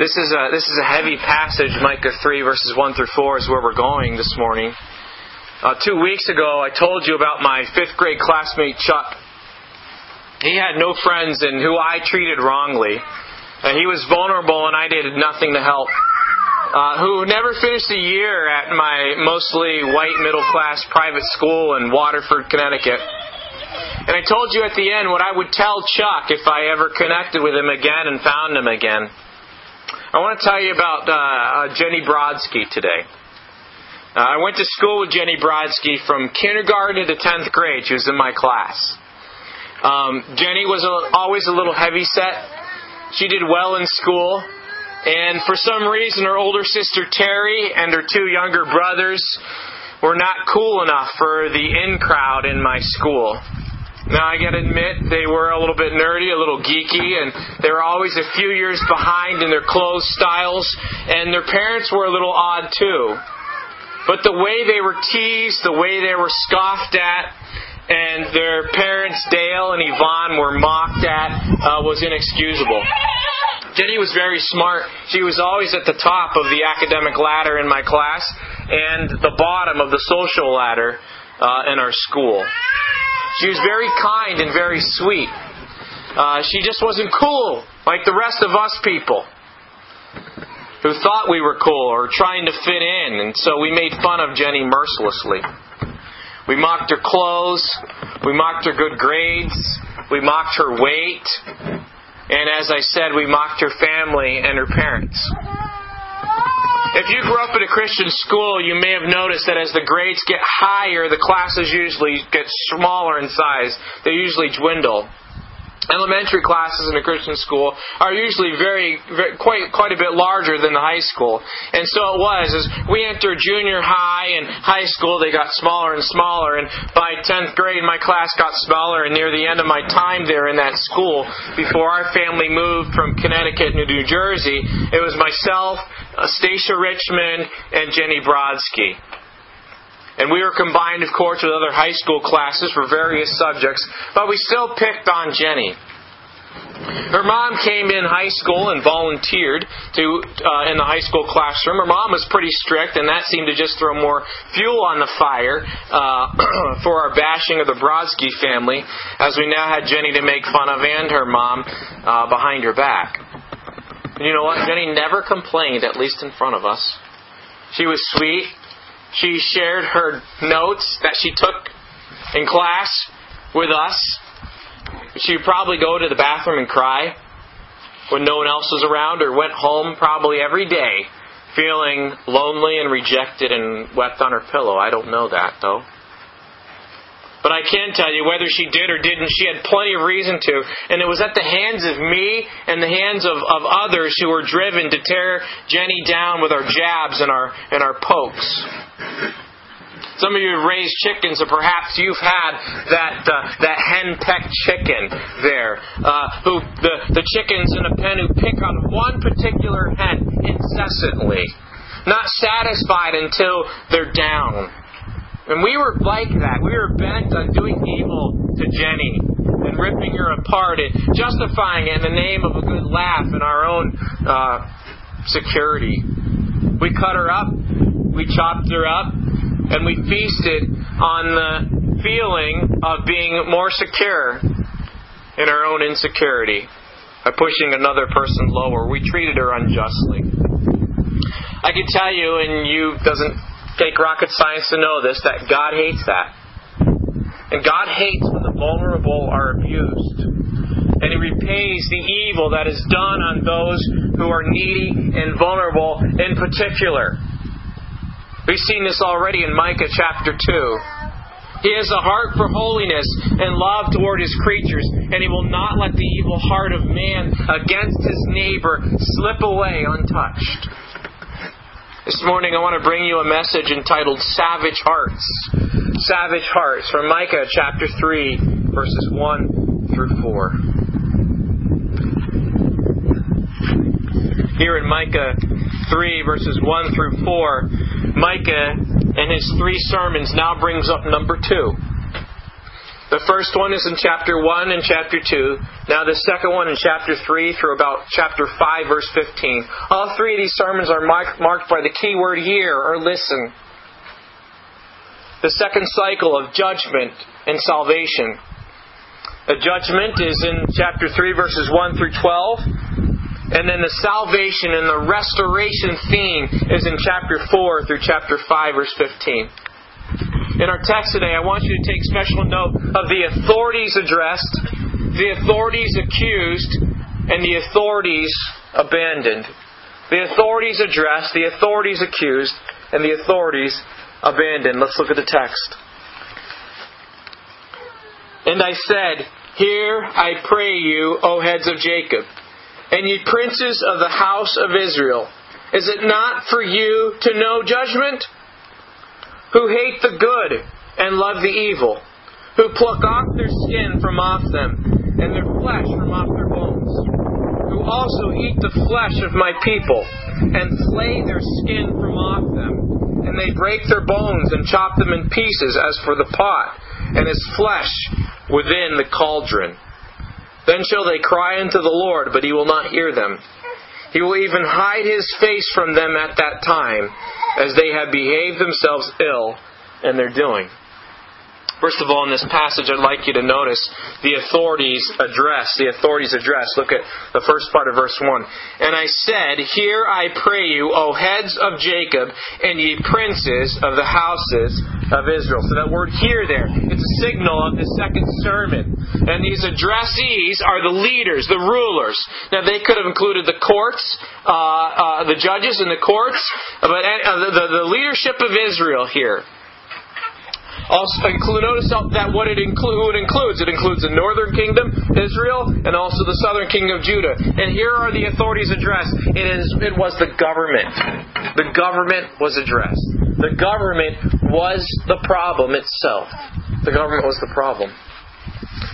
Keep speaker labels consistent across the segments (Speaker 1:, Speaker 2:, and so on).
Speaker 1: This is a this is a heavy passage. Micah three verses one through four is where we're going this morning. Uh, two weeks ago, I told you about my fifth grade classmate Chuck. He had no friends and who I treated wrongly. And he was vulnerable, and I did nothing to help. Uh, who never finished a year at my mostly white middle class private school in Waterford, Connecticut. And I told you at the end what I would tell Chuck if I ever connected with him again and found him again. I want to tell you about uh, uh, Jenny Brodsky today. Uh, I went to school with Jenny Brodsky from kindergarten to 10th grade. She was in my class. Um, Jenny was a, always a little heavy set. She did well in school. And for some reason, her older sister Terry and her two younger brothers were not cool enough for the in crowd in my school. Now, I gotta admit, they were a little bit nerdy, a little geeky, and they were always a few years behind in their clothes styles, and their parents were a little odd too. But the way they were teased, the way they were scoffed at, and their parents, Dale and Yvonne, were mocked at, uh, was inexcusable. Jenny was very smart. She was always at the top of the academic ladder in my class and the bottom of the social ladder uh, in our school. She was very kind and very sweet. Uh, she just wasn't cool like the rest of us people who thought we were cool or trying to fit in, and so we made fun of Jenny mercilessly. We mocked her clothes, we mocked her good grades, we mocked her weight, and as I said, we mocked her family and her parents. If you grew up in a Christian school, you may have noticed that as the grades get higher, the classes usually get smaller in size. They usually dwindle. Elementary classes in a Christian school are usually very, very, quite quite a bit larger than the high school, and so it was. As we entered junior high and high school, they got smaller and smaller, and by tenth grade, my class got smaller. And near the end of my time there in that school, before our family moved from Connecticut to New Jersey, it was myself, uh, Stacia Richmond, and Jenny Brodsky. And we were combined, of course, with other high school classes for various subjects, but we still picked on Jenny. Her mom came in high school and volunteered to uh, in the high school classroom. Her mom was pretty strict, and that seemed to just throw more fuel on the fire uh, for our bashing of the Brodsky family, as we now had Jenny to make fun of and her mom uh, behind her back. And you know what? Jenny never complained, at least in front of us. She was sweet. She shared her notes that she took in class with us. She would probably go to the bathroom and cry when no one else was around, or went home probably every day feeling lonely and rejected and wept on her pillow. I don't know that, though. But I can tell you, whether she did or didn't, she had plenty of reason to. And it was at the hands of me and the hands of, of others who were driven to tear Jenny down with our jabs and our, and our pokes. Some of you have raised chickens, or perhaps you've had that uh, that hen pecked chicken there, uh, who the the chickens in a pen who pick on one particular hen incessantly, not satisfied until they're down. And we were like that. We were bent on doing evil to Jenny and ripping her apart and justifying it in the name of a good laugh and our own uh, security. We cut her up, we chopped her up, and we feasted on the feeling of being more secure in our own insecurity by pushing another person lower. We treated her unjustly. I can tell you, and you doesn't take rocket science to know this, that God hates that. And God hates when the vulnerable are abused. And He repays the evil that is done on those who are needy and vulnerable in particular. We've seen this already in Micah chapter 2. He has a heart for holiness and love toward his creatures, and he will not let the evil heart of man against his neighbor slip away untouched. This morning I want to bring you a message entitled Savage Hearts. Savage Hearts from Micah chapter 3, verses 1 through 4. Here in Micah 3, verses 1 through 4, Micah in his three sermons now brings up number 2. The first one is in chapter 1 and chapter 2. Now the second one in chapter 3 through about chapter 5, verse 15. All three of these sermons are marked by the key word hear or listen. The second cycle of judgment and salvation. The judgment is in chapter 3, verses 1 through 12. And then the salvation and the restoration theme is in chapter 4 through chapter 5, verse 15 in our text today, I want you to take special note of the authorities addressed, the authorities accused, and the authorities abandoned. The authorities addressed, the authorities accused, and the authorities abandoned. Let's look at the text. And I said, Hear, I pray you, O heads of Jacob, and ye princes of the house of Israel. Is it not for you to know judgment? Who hate the good and love the evil, who pluck off their skin from off them, and their flesh from off their bones, who also eat the flesh of my people, and slay their skin from off them, and they break their bones and chop them in pieces as for the pot, and his flesh within the cauldron. Then shall they cry unto the Lord, but he will not hear them. He will even hide his face from them at that time, as they have behaved themselves ill in their doing. First of all, in this passage, I'd like you to notice the authorities address. The authorities address. Look at the first part of verse 1. And I said, Hear I pray you, O heads of Jacob, and ye princes of the houses of Israel. So that word here there, it's a signal of the second sermon. And these addressees are the leaders, the rulers. Now, they could have included the courts, uh, uh, the judges in the courts, but uh, the, the leadership of Israel here. Also, notice that what it, include, includes. It includes the northern kingdom, Israel, and also the southern kingdom of Judah. And here are the authorities addressed. It, is, it was the government. The government was addressed. The government was the problem itself. The government was the problem.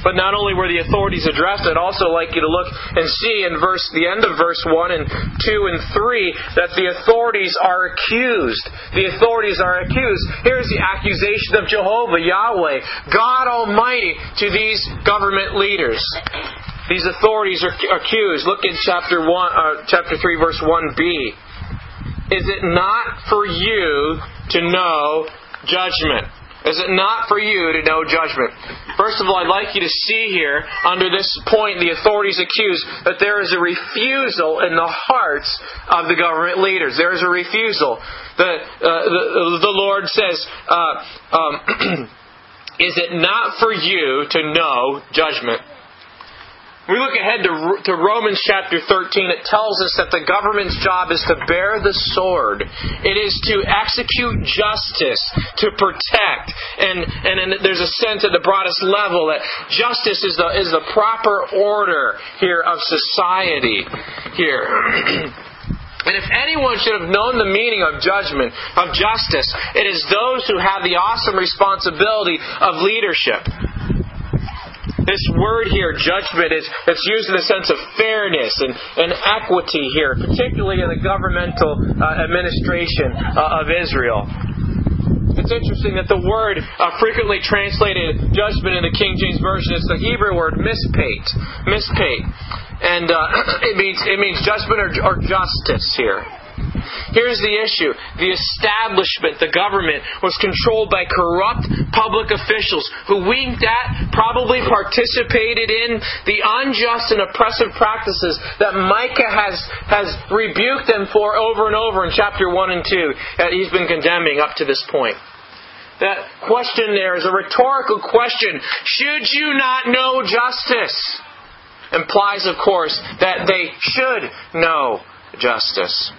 Speaker 1: But not only were the authorities addressed, I'd also like you to look and see in verse the end of verse 1 and 2 and 3 that the authorities are accused. The authorities are accused. Here's the accusation of Jehovah, Yahweh, God Almighty to these government leaders. These authorities are accused. Look in chapter 1 uh, chapter 3 verse 1b. Is it not for you to know judgment? Is it not for you to know judgment? First of all, I'd like you to see here, under this point, the authorities accuse that there is a refusal in the hearts of the government leaders. There is a refusal. The, uh, the, the, Lord says, uh, um, Is it not for you to know judgment? We look ahead to, to Romans chapter 13, it tells us that the government's job is to bear the sword. It is to execute justice, to protect. And, and there's a sense at the broadest level that justice is the, is the proper order here of society here. And if anyone should have known the meaning of judgment, of justice, it is those who have the awesome responsibility of leadership. This word here, judgment, is it's used in the sense of fairness and, and equity here, particularly in the governmental uh, administration uh, of Israel. It's interesting that the word uh, frequently translated judgment in the King James Version is the Hebrew word mishpat. Mishpat. And uh, it means it means judgment or, or justice here. Here's the issue the establishment, the government, was controlled by corrupt public officials who winked at, probably participated in the unjust and oppressive practices that Micah has, has rebuked them for over and over in chapter 1 and 2 that he's been condemning up to this point. That question there is a rhetorical question. Should you not know justice? Implies, of course, that they should know justice.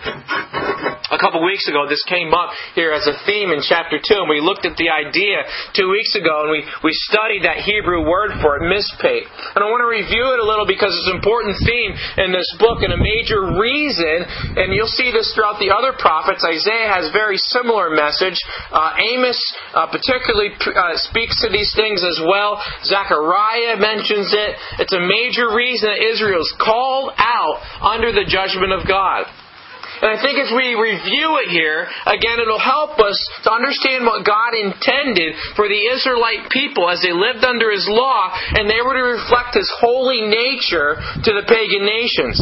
Speaker 1: A couple weeks ago, this came up here as a theme in chapter 2, and we looked at the idea two weeks ago, and we, we studied that Hebrew word for it, mishpat. And I want to review it a little because it's an important theme in this book and a major reason, and you'll see this throughout the other prophets. Isaiah has very similar message. Uh, Amos uh, particularly uh, speaks to these things as well. Zechariah mentions it. It's a major reason that Israel is called out under the judgment of God. God. And I think as we review it here, again, it'll help us to understand what God intended for the Israelite people as they lived under His law, and they were to reflect His holy nature to the pagan nations.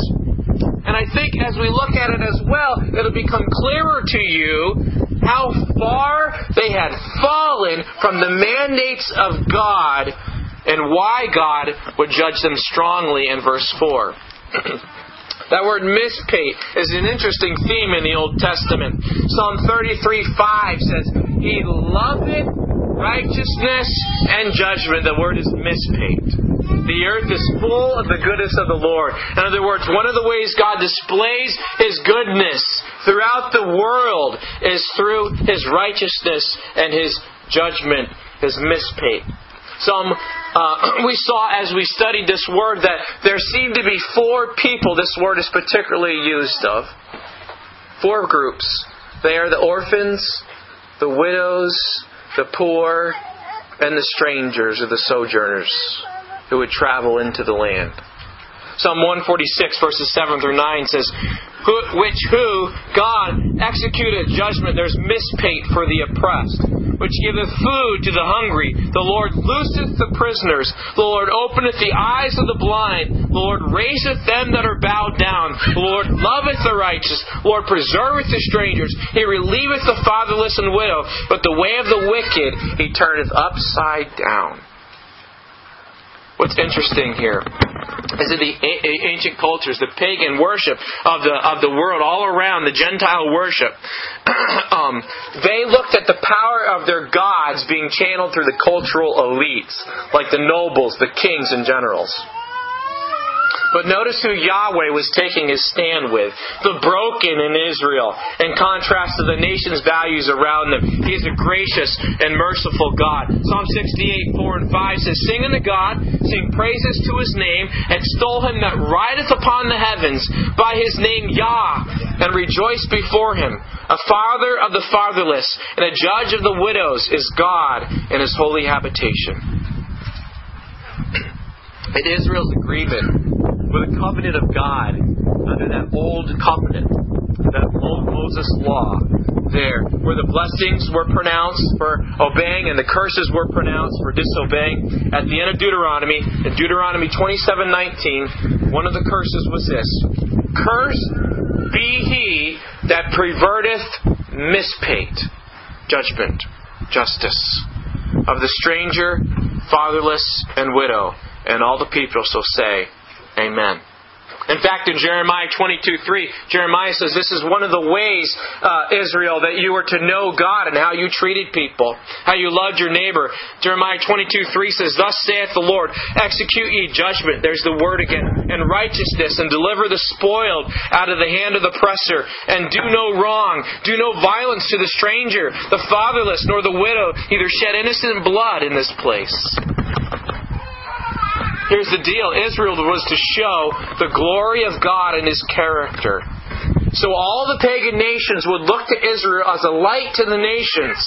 Speaker 1: And I think as we look at it as well, it'll become clearer to you how far they had fallen from the mandates of God and why God would judge them strongly in verse 4. That word mishpat is an interesting theme in the Old Testament. Psalm 33 5 says, He loveth righteousness and judgment. The word is mishpat. The earth is full of the goodness of the Lord. In other words, one of the ways God displays His goodness throughout the world is through His righteousness and His judgment, His mishpat. Some uh, we saw as we studied this word that there seem to be four people this word is particularly used of. Four groups. They are the orphans, the widows, the poor, and the strangers or the sojourners who would travel into the land. Psalm 146, verses 7 through 9 says, Which who, God, executed judgment, there's mishpat for the oppressed, which giveth food to the hungry. The Lord looseth the prisoners. The Lord openeth the eyes of the blind. The Lord raiseth them that are bowed down. The Lord loveth the righteous. The Lord preserveth the strangers. He relieveth the fatherless and widow. But the way of the wicked he turneth upside down. What's interesting here is that the ancient cultures, the pagan worship of the of the world all around, the Gentile worship, um, they looked at the power of their gods being channeled through the cultural elites, like the nobles, the kings, and generals. But notice who Yahweh was taking his stand with the broken in Israel, in contrast to the nation's values around them. He is a gracious and merciful God. Psalm 68, 4 and 5 says, Sing unto God, sing praises to his name, extol him that rideth upon the heavens by his name Yah, and rejoice before him. A father of the fatherless and a judge of the widows is God in his holy habitation. In Israel's agreement with the covenant of God under that old covenant, that old Moses law there, where the blessings were pronounced for obeying and the curses were pronounced for disobeying. At the end of Deuteronomy, in Deuteronomy 27:19, one of the curses was this: "Cursed be he that perverteth mishpat, judgment, justice, of the stranger, fatherless, and widow." And all the people shall say, Amen. In fact, in Jeremiah 22 3, Jeremiah says this is one of the ways, uh, Israel, that you were to know God and how you treated people, how you loved your neighbor. Jeremiah 22 3 says, Thus saith the Lord, execute ye judgment, there's the word again, and righteousness, and deliver the spoiled out of the hand of the oppressor, and do no wrong, do no violence to the stranger, the fatherless, nor the widow, neither shed innocent blood in this place. Here's the deal Israel was to show the glory of God and His character. So all the pagan nations would look to Israel as a light to the nations.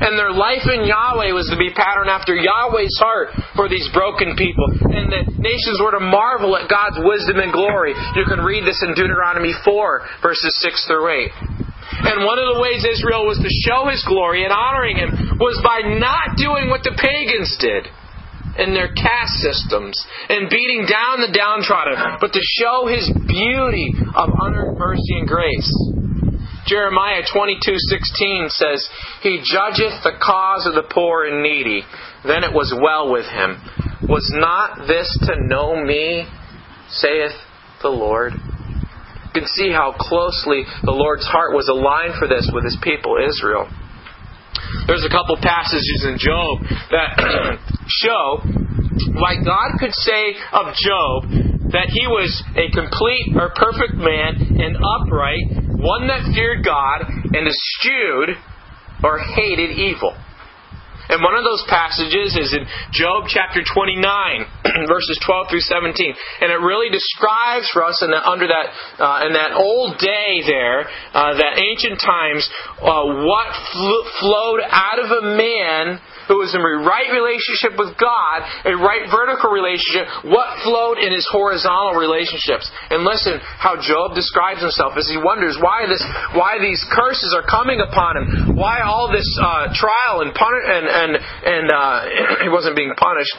Speaker 1: And their life in Yahweh was to be patterned after Yahweh's heart for these broken people. And the nations were to marvel at God's wisdom and glory. You can read this in Deuteronomy 4, verses 6 through 8. And one of the ways Israel was to show his glory and honoring him was by not doing what the pagans did in their caste systems and beating down the downtrodden, but to show his beauty of unearned mercy and grace. Jeremiah 22:16 says, "He judgeth the cause of the poor and needy. Then it was well with him. Was not this to know me, saith the Lord?" You can see how closely the Lord's heart was aligned for this with his people Israel. There's a couple passages in Job that show why God could say of Job that he was a complete or perfect man and upright, one that feared God and eschewed or hated evil. And one of those passages is in Job chapter 29, verses 12 through 17. And it really describes for us in the, under that, uh, in that old day there, uh, that ancient times, uh, what fl- flowed out of a man who was in a right relationship with God, a right vertical relationship, what flowed in his horizontal relationships. And listen how Job describes himself as he wonders why this, why these curses are coming upon him, why all this uh, trial and puni- and and and uh, he wasn't being punished.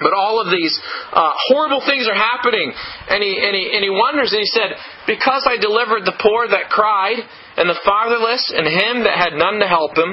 Speaker 1: But all of these uh, horrible things are happening. And he, and, he, and he wonders, and he said, Because I delivered the poor that cried, and the fatherless, and him that had none to help him,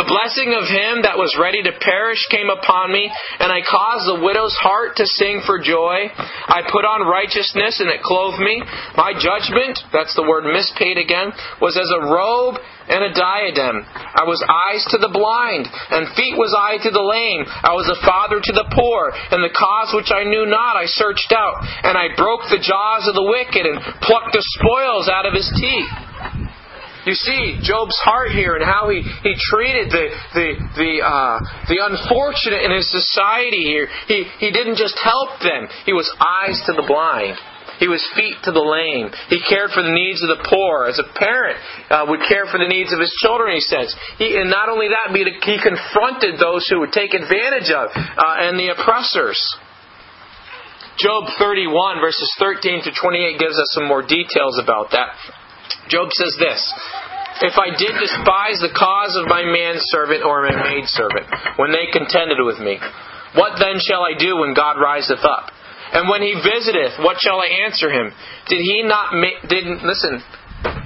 Speaker 1: the blessing of him that was ready to perish came upon me, and I caused the widow's heart to sing for joy. I put on righteousness, and it clothed me. My judgment, that's the word mishpat again, was as a robe and a diadem. I was eyes to the blind, and feet was I to the lame. I was a father to the poor, and the cause which I knew not I searched out, and I broke the jaws of the wicked, and plucked the spoils out of his teeth. You see Job's heart here and how he, he treated the the the uh, the unfortunate in his society here. He he didn't just help them. He was eyes to the blind. He was feet to the lame. He cared for the needs of the poor. As a parent uh, would care for the needs of his children, he says. He, and not only that, he confronted those who would take advantage of uh, and the oppressors. Job 31, verses 13 to 28, gives us some more details about that. Job says this If I did despise the cause of my manservant or my maidservant, when they contended with me, what then shall I do when God riseth up? And when he visiteth, what shall I answer him? Did he not make, didn't, listen,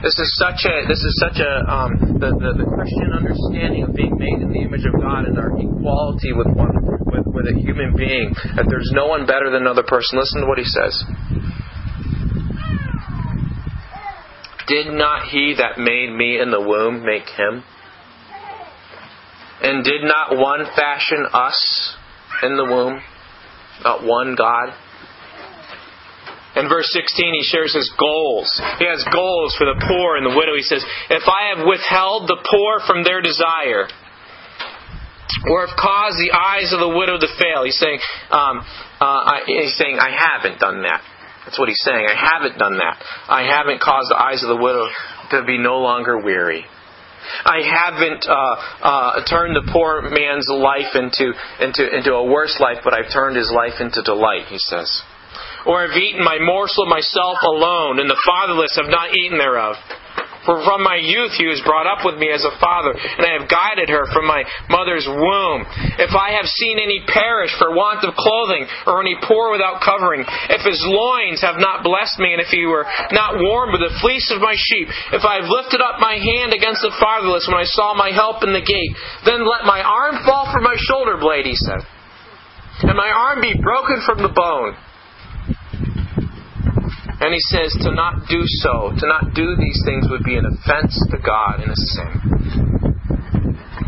Speaker 1: this is such a, this is such a, um, the, the, the Christian understanding of being made in the image of God and our equality with one, with, with a human being, that there's no one better than another person. Listen to what he says. Did not he that made me in the womb make him? And did not one fashion us in the womb? Not one God? In verse 16, he shares his goals. He has goals for the poor and the widow. He says, If I have withheld the poor from their desire, or have caused the eyes of the widow to fail, he's saying, um, uh, he's saying, I haven't done that. That's what he's saying. I haven't done that. I haven't caused the eyes of the widow to be no longer weary. I haven't uh, uh, turned the poor man's life into, into, into a worse life, but I've turned his life into delight, he says. Or I've eaten my morsel myself alone, and the fatherless have not eaten thereof. For from my youth he was brought up with me as a father, and I have guided her from my mother's womb. If I have seen any perish for want of clothing, or any poor without covering, if his loins have not blessed me, and if he were not warmed with the fleece of my sheep, if I have lifted up my hand against the fatherless when I saw my help in the gate, then let my arm fall from my shoulder blade, he said, and my arm be broken from the bone. And he says to not do so, to not do these things would be an offense to God and a sin.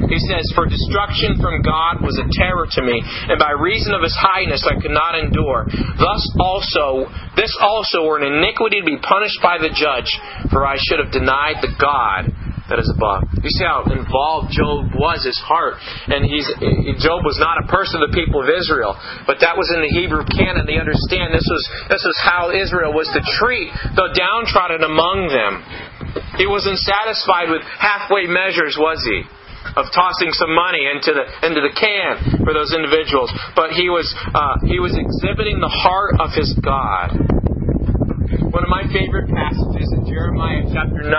Speaker 1: He says, For destruction from God was a terror to me, and by reason of his highness I could not endure. Thus also, this also were an iniquity to be punished by the judge, for I should have denied the God that is above. You see how involved Job was, his heart. And he's, Job was not a person of the people of Israel, but that was in the Hebrew canon. They understand this was, this was how Israel was to treat the downtrodden among them. He wasn't satisfied with halfway measures, was he? Of tossing some money into the into the can for those individuals, but he was uh, he was exhibiting the heart of his God. One of my favorite passages in Jeremiah chapter 9,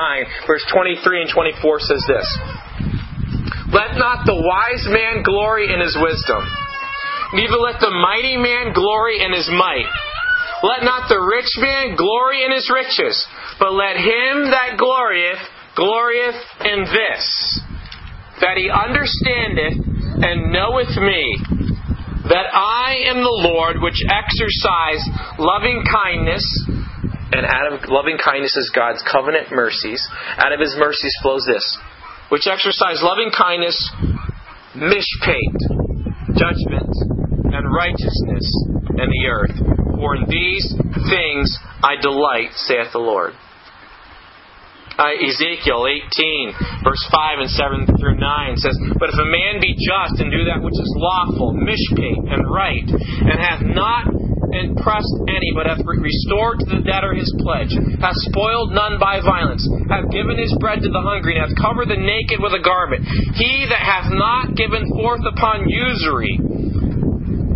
Speaker 1: verse 23 and 24 says this Let not the wise man glory in his wisdom, neither let the mighty man glory in his might. Let not the rich man glory in his riches, but let him that glorieth, glorieth in this, that he understandeth and knoweth me, that I am the Lord which exercise loving kindness and out of loving kindness is God's covenant mercies. Out of his mercies flows this, which exercise loving kindness, mishpat, judgment, and righteousness in the earth. For in these things I delight, saith the Lord. Uh, Ezekiel 18, verse 5 and 7 through 9 says, But if a man be just and do that which is lawful, mishpat, and right, and hath not impressed any, but hath restored to the debtor his pledge, hath spoiled none by violence, hath given his bread to the hungry, and hath covered the naked with a garment, he that hath not given forth upon usury,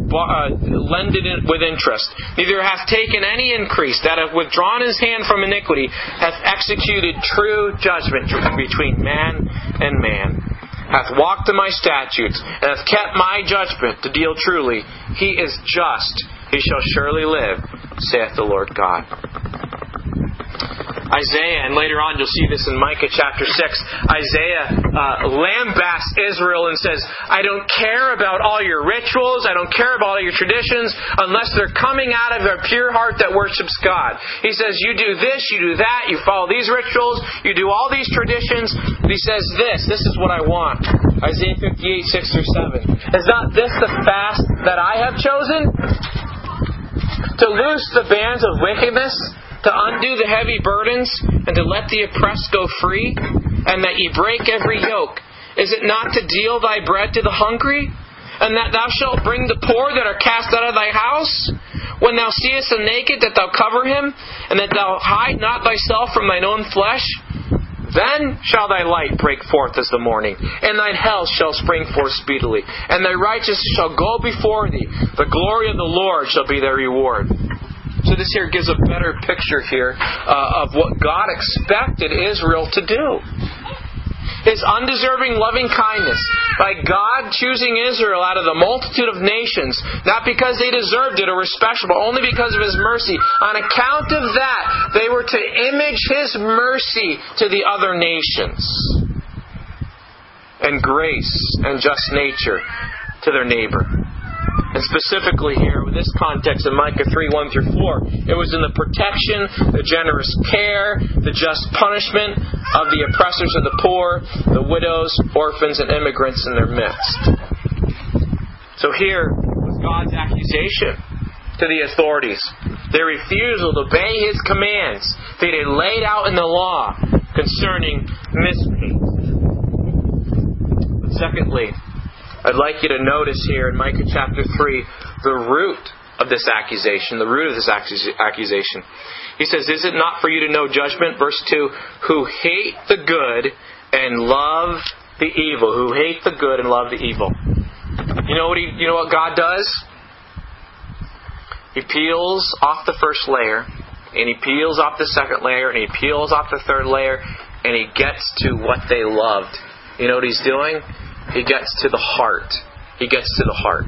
Speaker 1: uh, lended it with interest, neither hath taken any increase, that hath withdrawn his hand from iniquity, hath executed true judgment between man and man, hath walked in my statutes, and hath kept my judgment to deal truly, he is just, he shall surely live, saith the Lord God. Isaiah, and later on you'll see this in Micah chapter 6. Isaiah uh, lambasts Israel and says, I don't care about all your rituals, I don't care about all your traditions, unless they're coming out of a pure heart that worships God. He says, You do this, you do that, you follow these rituals, you do all these traditions. He says, This, this is what I want. Isaiah 58, 6 through 7. Is not this the fast that I have chosen? To loose the bands of wickedness? to undo the heavy burdens, and to let the oppressed go free, and that ye break every yoke? Is it not to deal thy bread to the hungry? And that thou shalt bring the poor that are cast out of thy house? When thou seest the naked, that thou cover him, and that thou hide not thyself from thine own flesh? Then shall thy light break forth as the morning, and thine health shall spring forth speedily, and thy righteousness shall go before thee. The glory of the Lord shall be thy reward. So this here gives a better picture here uh, of what God expected Israel to do. His undeserving loving kindness by God choosing Israel out of the multitude of nations, not because they deserved it or were special, but only because of His mercy. On account of that, they were to image His mercy to the other nations and grace and just nature to their neighbor. And specifically here, with this context in Micah 3 1 through 4, it was in the protection, the generous care, the just punishment of the oppressors of the poor, the widows, orphans, and immigrants in their midst. So here was God's accusation to the authorities. Their refusal to obey His commands that He laid out in the law concerning mishpat. Secondly, I'd like you to notice here in Micah chapter 3 the root of this accusation, the root of this accusation. He says, Is it not for you to know judgment? Verse 2 Who hate the good and love the evil. Who hate the good and love the evil. You know what, he, you know what God does? He peels off the first layer, and he peels off the second layer, and he peels off the third layer, and he gets to what they loved. You know what he's doing? He gets to the heart. He gets to the heart.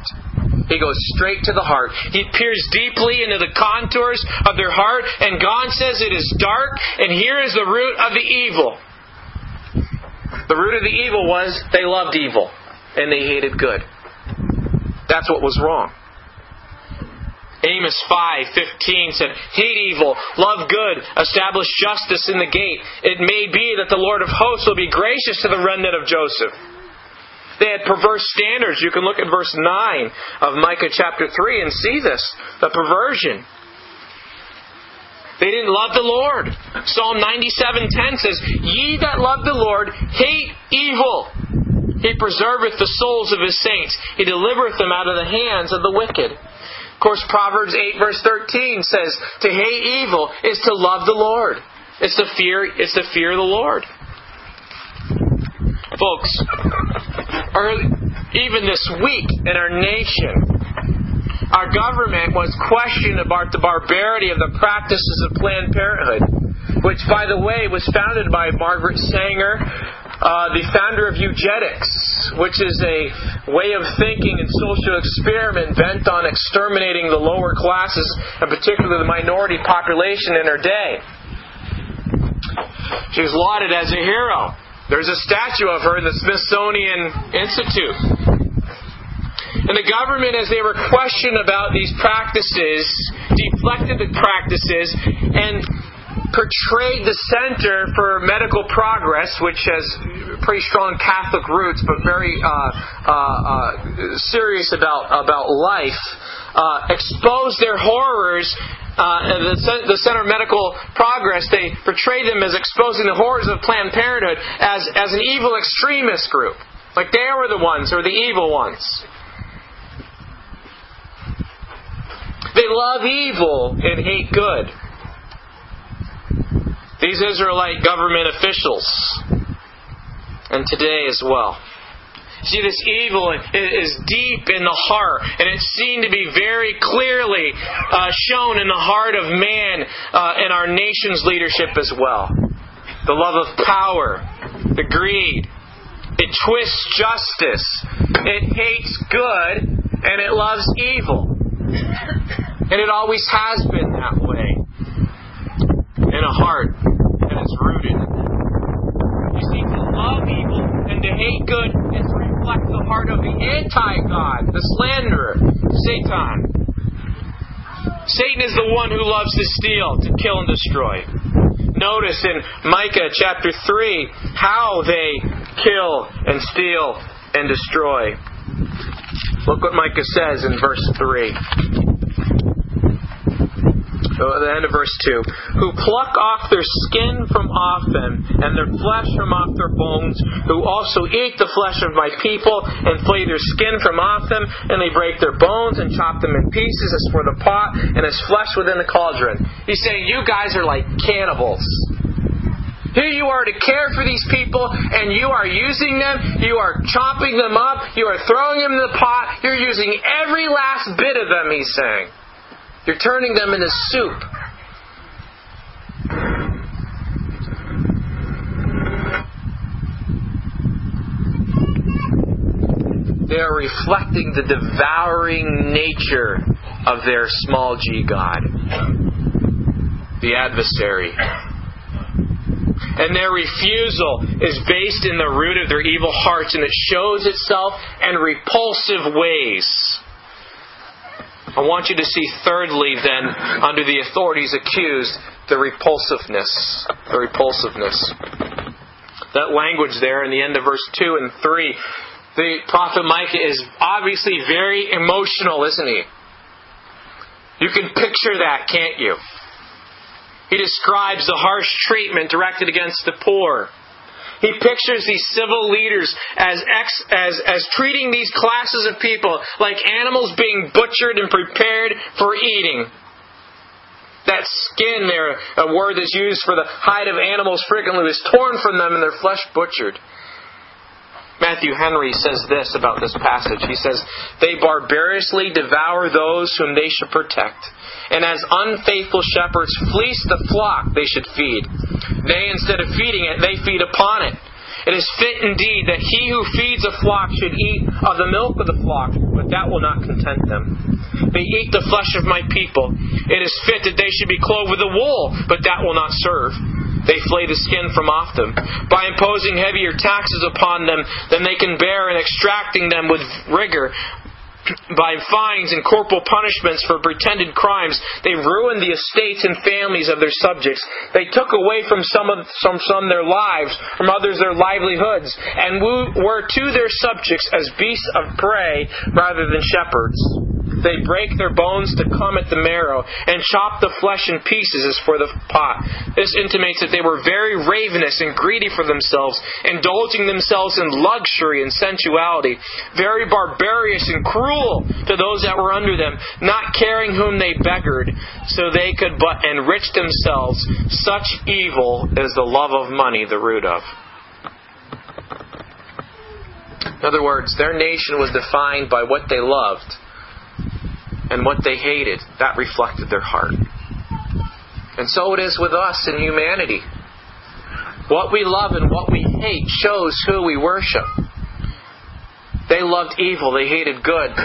Speaker 1: He goes straight to the heart. He peers deeply into the contours of their heart, and God says it is dark, and here is the root of the evil. The root of the evil was they loved evil, and they hated good. That's what was wrong. Amos 5:15 said, "Hate evil, love good, establish justice in the gate. It may be that the Lord of hosts will be gracious to the remnant of Joseph." They had perverse standards. You can look at verse 9 of Micah chapter 3 and see this the perversion. They didn't love the Lord. Psalm 97:10 says, "Ye that love the Lord hate evil. He preserveth the souls of his saints. He delivereth them out of the hands of the wicked." Of course, Proverbs 8 verse 13 says, "To hate evil is to love the Lord. It's to fear. It's to fear the Lord." Folks, early, even this week in our nation, our government was questioned about the barbarity of the practices of Planned Parenthood, which, by the way, was founded by Margaret Sanger, uh, the founder of eugenics, which is a way of thinking and social experiment bent on exterminating the lower classes, and particularly the minority population in her day. She's lauded as a hero. There's a statue of her in the Smithsonian Institute. And the government, as they were questioned about these practices, deflected the practices and portrayed the Center for Medical Progress, which has pretty strong Catholic roots but very uh, uh, uh, serious about about life, uh, exposed their horrors uh, the, the Center of Medical Progress, they portray them as exposing the horrors of Planned Parenthood as, as an evil extremist group. Like they were the ones who are the evil ones. They love evil and hate good. These Israelite government officials, and today as well. See, this evil is deep in the heart, and it's seen to be very clearly uh, shown in the heart of man uh, our nation's leadership as well. The love of power, the greed. It twists justice. It hates good, and it loves evil. And it always has been that way. In a heart that is rooted. You see, to love evil and to hate good is reflect the heart of the anti God, the slanderer, Satan. Satan is the one who loves to steal, to kill, and destroy. Notice in Micah chapter 3 how they kill and steal and destroy. Look what Micah says in verse 3 Oh, the end of verse 2, who pluck off their skin from off them, and their flesh from off their bones, who also eat the flesh of my people, and flay their skin from off them, and they break their bones and chop them in pieces as for the pot, and as flesh within the cauldron. He's saying, You guys are like cannibals. Here you are to care for these people, and you are using them, you are chopping them up, you are throwing them in the pot, you're using every last bit of them, he's saying. You're turning them into soup. They are reflecting the devouring nature of their small g God, the adversary. And their refusal is based in the root of their evil hearts, and it shows itself in repulsive ways. I want you to see, thirdly, then, under the authorities accused, the repulsiveness. The repulsiveness. That language there in the end of verse 2 and 3, the prophet Micah is obviously very emotional, isn't he? You can picture that, can't you? He describes the harsh treatment directed against the poor he pictures these civil leaders as, ex, as, as treating these classes of people like animals being butchered and prepared for eating. That skin there, a word that's used for the hide of animals frequently, was torn from them and their flesh butchered. Matthew Henry says this about this passage. He says, They barbarously devour those whom they should protect and as unfaithful shepherds fleece the flock they should feed. They, instead of feeding it, they feed upon it. It is fit indeed that he who feeds a flock should eat of the milk of the flock, but that will not content them. They eat the flesh of my people. It is fit that they should be clothed with the wool, but that will not serve. They flay the skin from off them. By imposing heavier taxes upon them than they can bear and extracting them with rigor, by fines and corporal punishments for pretended crimes, they ruined the estates and families of their subjects. They took away from some of some, some their lives, from others their livelihoods, and were to their subjects as beasts of prey rather than shepherds. They break their bones to come at the marrow, and chop the flesh in pieces as for the pot. This intimates that they were very ravenous and greedy for themselves, indulging themselves in luxury and sensuality, very barbarous and cruel to those that were under them, not caring whom they beggared, so they could but enrich themselves. Such evil is the love of money the root of. In other words, their nation was defined by what they loved and what they hated, that reflected their heart. And so it is with us in humanity. What we love and what we hate shows who we worship. They loved evil, they hated good.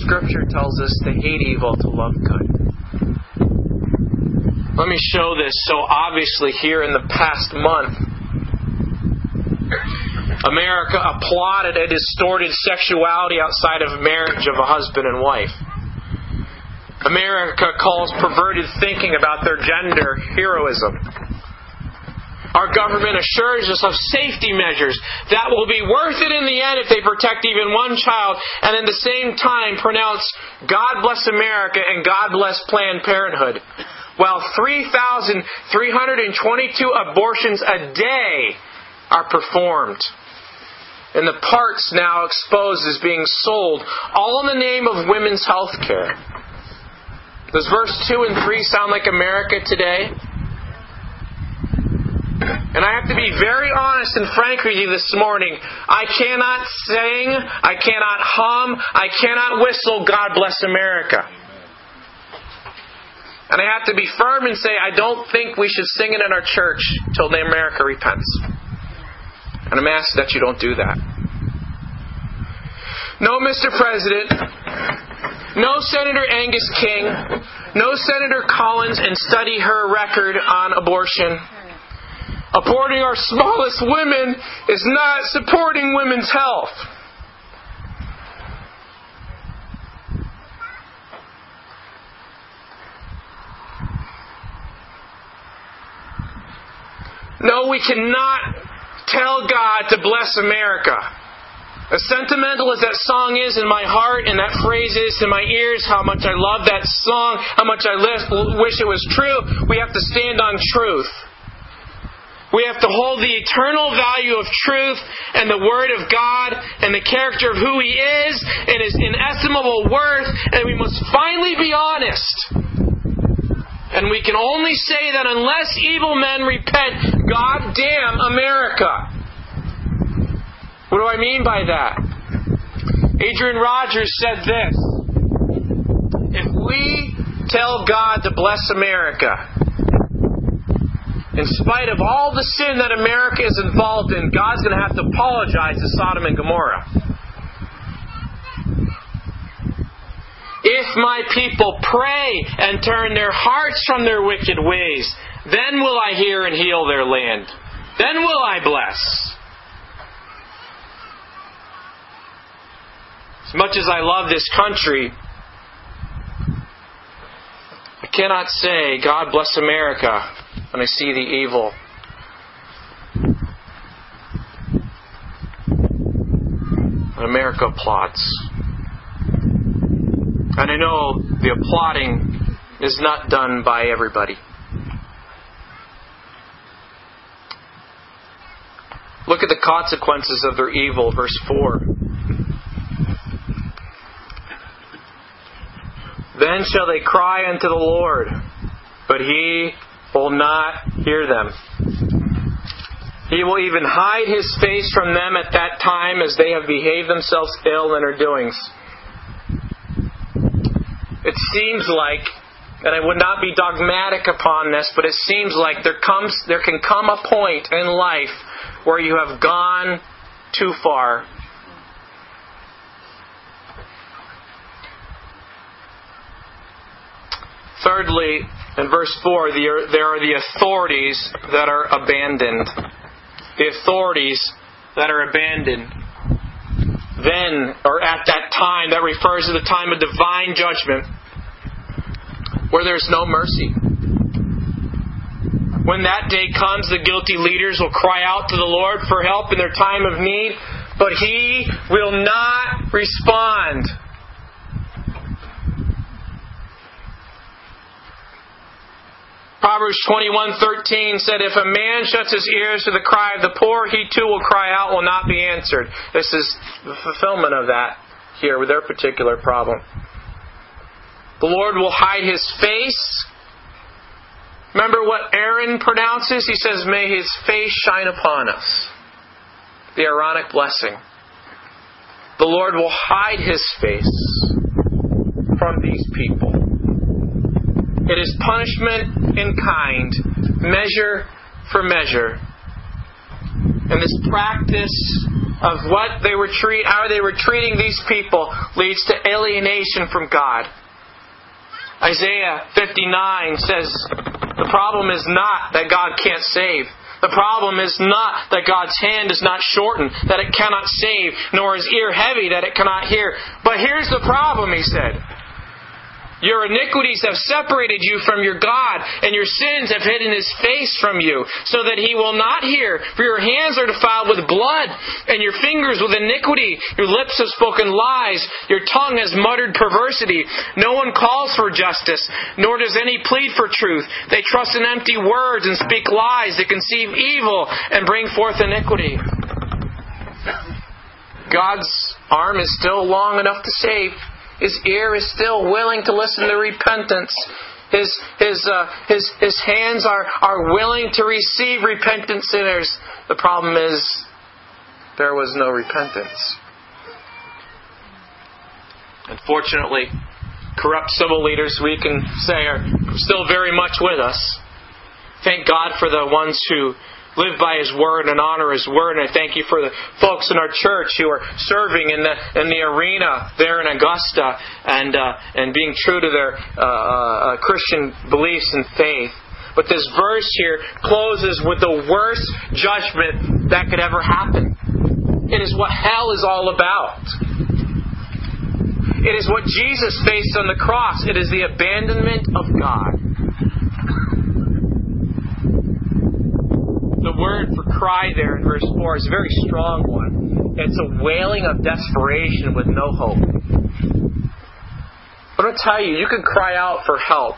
Speaker 1: Scripture tells us to hate evil, to love good. Let me show this so obviously here in the past month. America applauded a distorted sexuality outside of marriage of a husband and wife. America calls perverted thinking about their gender heroism. Our government assures us of safety measures that will be worth it in the end if they protect even one child and at the same time pronounce God bless America and God bless Planned Parenthood. While 3,322 abortions a day are performed. And the parts now exposed as being sold, all in the name of women's health care. Does verse 2 and 3 sound like America today? And I have to be very honest and frank with you this morning. I cannot sing, I cannot hum, I cannot whistle, God bless America. And I have to be firm and say, I don't think we should sing it in our church till the America repents. And I'm asking that you don't do that. No, Mr. President, no Senator Angus King, no Senator Collins, and study her record on abortion. Aborting our smallest women is not supporting women's health. No, we cannot tell God to bless America. As sentimental as that song is in my heart and that phrase is in my ears, how much I love that song, how much I wish it was true, we have to stand on truth. We have to hold the eternal value of truth and the Word of God and the character of who He is and His inestimable worth, and we must finally be honest. And we can only say that unless evil men repent, God damn America. What do I mean by that? Adrian Rogers said this If we tell God to bless America, in spite of all the sin that America is involved in, God's going to have to apologize to Sodom and Gomorrah. If my people pray and turn their hearts from their wicked ways, then will I hear and heal their land. Then will I bless. As much as I love this country, I cannot say, God bless America, when I see the evil. When America plots. And I know the applauding is not done by everybody. Look at the consequences of their evil, verse 4. Then shall they cry unto the Lord, but he will not hear them. He will even hide his face from them at that time as they have behaved themselves ill in their doings. It seems like, and I would not be dogmatic upon this, but it seems like there comes there can come a point in life where you have gone too far. Thirdly, in verse 4, there are the authorities that are abandoned. The authorities that are abandoned. Then, or at that time, that refers to the time of divine judgment, where there's no mercy. When that day comes, the guilty leaders will cry out to the Lord for help in their time of need, but He will not respond. Proverbs 21:13 said, "If a man shuts his ears to the cry of the poor, he too will cry out, will not be answered." This is the fulfillment of that here with their particular problem. The Lord will hide his face. Remember what Aaron pronounces? He says, "May his face shine upon us." The Aaronic blessing. The Lord will hide his face from these people. It is punishment in kind, measure for measure. And this practice of what they were treat, how they were treating these people leads to alienation from God. Isaiah 59 says the problem is not that God can't save. The problem is not that God's hand is not shortened, that it cannot save, nor his ear heavy, that it cannot hear. But here's the problem, he said. Your iniquities have separated you from your God, and your sins have hidden his face from you, so that he will not hear. For your hands are defiled with blood, and your fingers with iniquity. Your lips have spoken lies, your tongue has muttered perversity. No one calls for justice, nor does any plead for truth. They trust in empty words and speak lies. They conceive evil and bring forth iniquity. God's arm is still long enough to save. His ear is still willing to listen to repentance. His, his, uh, his, his hands are, are willing to receive repentant sinners. The problem is, there was no repentance. Unfortunately, corrupt civil leaders, we can say, are still very much with us. Thank God for the ones who live by His Word and honor His Word. And I thank you for the folks in our church who are serving in the in the arena there in Augusta and uh, and being true to their uh, uh, Christian beliefs and faith. But this verse here closes with the worst judgment that could ever happen. It is what hell is all about. It is what Jesus faced on the cross. It is the abandonment of God. The word for cry there in verse 4 is a very strong one. It's a wailing of desperation with no hope. I'm going to tell you, you can cry out for help.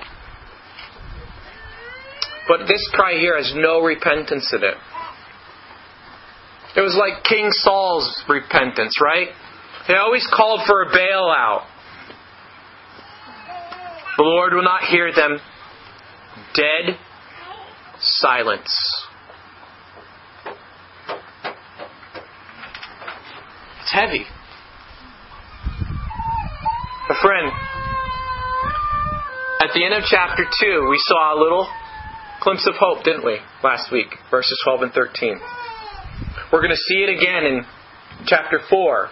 Speaker 1: But this cry here has no repentance in it. It was like King Saul's repentance, right? They always called for a bailout. The Lord will not hear them. Dead silence. It's heavy. A friend, at the end of chapter 2, we saw a little glimpse of hope, didn't we, last week? Verses 12 and 13. We're going to see it again in chapter 4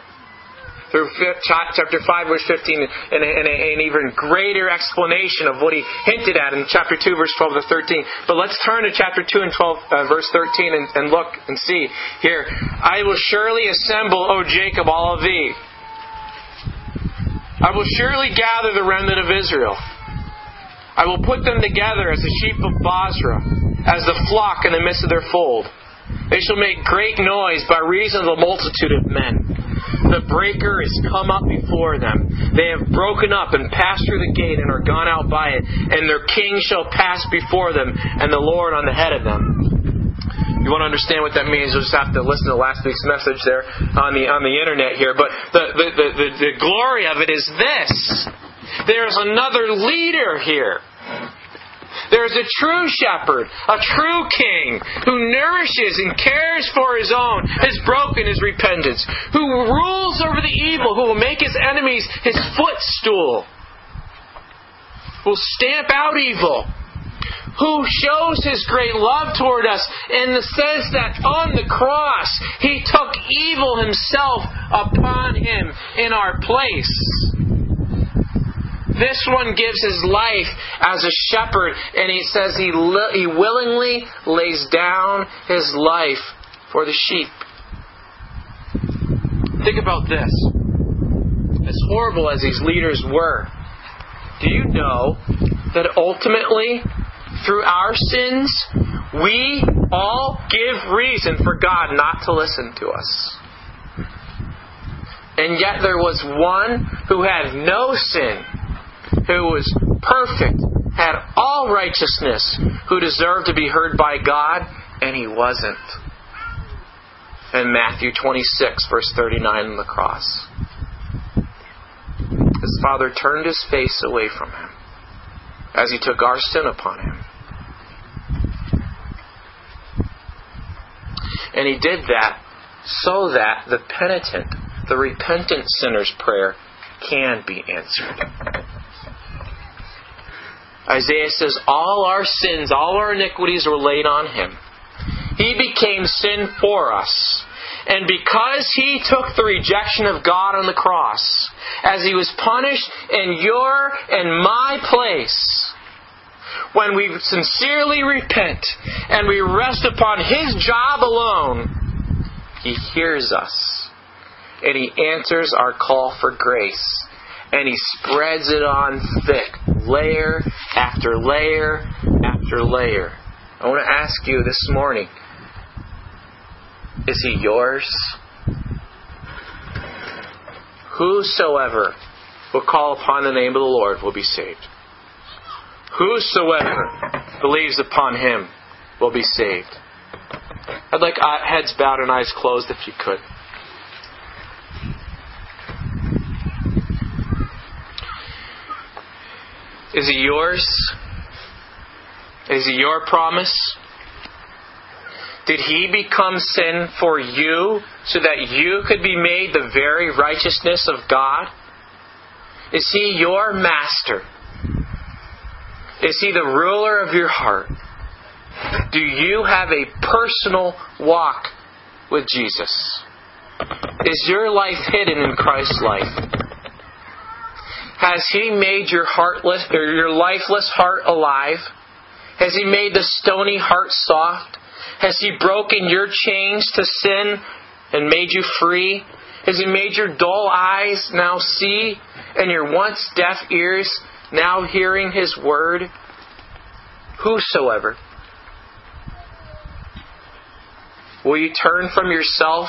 Speaker 1: through chapter 5, verse 15, and, an even greater explanation of what he hinted at in chapter 2, verse 12 to 13. But let's turn to chapter 2 and 12, uh, verse 13, and, and look and see here. I will surely assemble, O Jacob, all of thee. I will surely gather the remnant of Israel. I will put them together as the sheep of Bozrah, as the flock in the midst of their fold. They shall make great noise by reason of the multitude of men. The breaker is come up before them. They have broken up and passed through the gate and are gone out by it, and their king shall pass before them, and the Lord on the head of them. You want to understand what that means? You'll just have to listen to last week's message there on the on the internet here. But the the, the, the, the glory of it is this. There's another leader here. There's a true shepherd, a true king, who nourishes and cares for his own, his broken, his repentance, who rules over the evil, who will make his enemies his footstool, will stamp out evil, who shows his great love toward us in the sense that on the cross he took evil himself upon him in our place. This one gives his life as a shepherd, and he says he, li- he willingly lays down his life for the sheep. Think about this. As horrible as these leaders were, do you know that ultimately, through our sins, we all give reason for God not to listen to us? And yet there was one who had no sin who was perfect, had all righteousness, who deserved to be heard by God, and he wasn't. In Matthew 26, verse 39 on the cross. His father turned his face away from him as he took our sin upon him. And he did that so that the penitent, the repentant sinner's prayer can be answered. Isaiah says, All our sins, all our iniquities were laid on him. He became sin for us. And because he took the rejection of God on the cross, as he was punished in your and my place, when we sincerely repent and we rest upon his job alone, he hears us and he answers our call for grace and He spreads it on thick, layer after layer after layer. I want to ask you this morning is He yours? Whosoever will call upon the name of the Lord will be saved. Whosoever believes upon Him will be saved. I'd like uh, heads bowed and eyes closed if you could. Is it yours? Is it your promise? Did he become sin for you so that you could be made the very righteousness of God? Is he your master? Is he the ruler of your heart? Do you have a personal walk with Jesus? Is your life hidden in Christ's life? Has he made your heartless or your lifeless heart alive? Has he made the stony heart soft? Has he broken your chains to sin and made you free? Has he made your dull eyes now see and your once deaf ears now hearing his word? Whosoever. Will you turn from yourself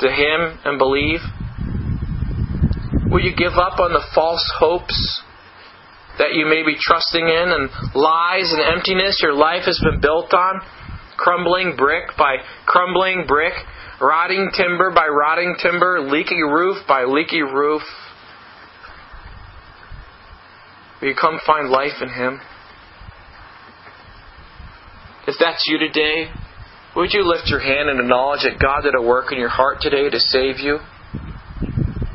Speaker 1: to him and believe? Will you give up on the false hopes that you may be trusting in and lies and emptiness your life has been built on? Crumbling brick by crumbling brick, rotting timber by rotting timber, leaky roof by leaky roof. Will you come find life in Him? If that's you today, would you lift your hand and acknowledge that God did a work in your heart today to save you?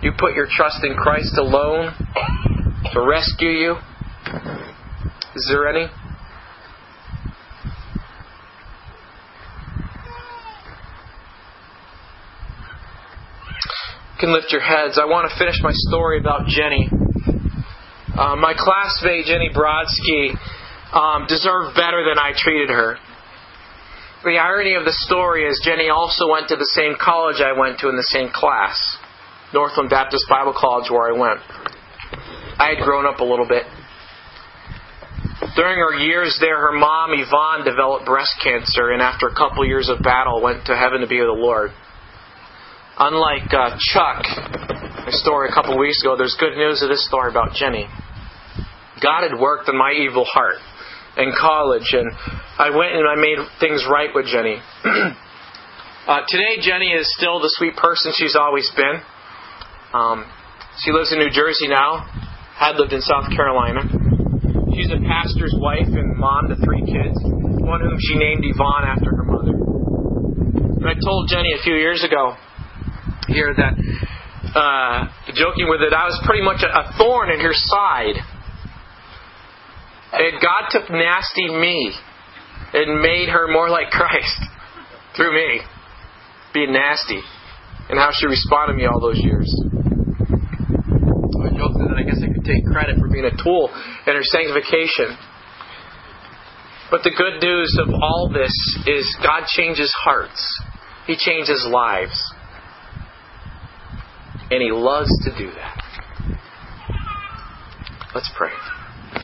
Speaker 1: You put your trust in Christ alone to rescue you? Is there any? You can lift your heads. I want to finish my story about Jenny. Uh, my classmate, Jenny Brodsky, um, deserved better than I treated her. The irony of the story is Jenny also went to the same college I went to in the same class, Northland Baptist Bible College, where I went. I had grown up a little bit. During her years there, her mom, Yvonne, developed breast cancer, and after a couple years of battle, went to heaven to be with the Lord. Unlike uh, Chuck, a story a couple weeks ago, there's good news of this story about Jenny. God had worked in my evil heart in college, and I went and I made things right with Jenny. uh, today, Jenny is still the sweet person she's always been. Um, she lives in New Jersey now, had lived in South Carolina. She's a pastor's wife and mom to three kids, one whom she named Yvonne after her mother. And I told Jenny a few years ago here that, uh, joking with it, I was pretty much a, a thorn in her side. And God took nasty me and made her more like Christ through me, being nasty, and how she responded to me all those years. I joked that I guess I could take credit for being a tool in her sanctification. But the good news of all this is God changes hearts. He changes lives. And He loves to do that. Let's pray.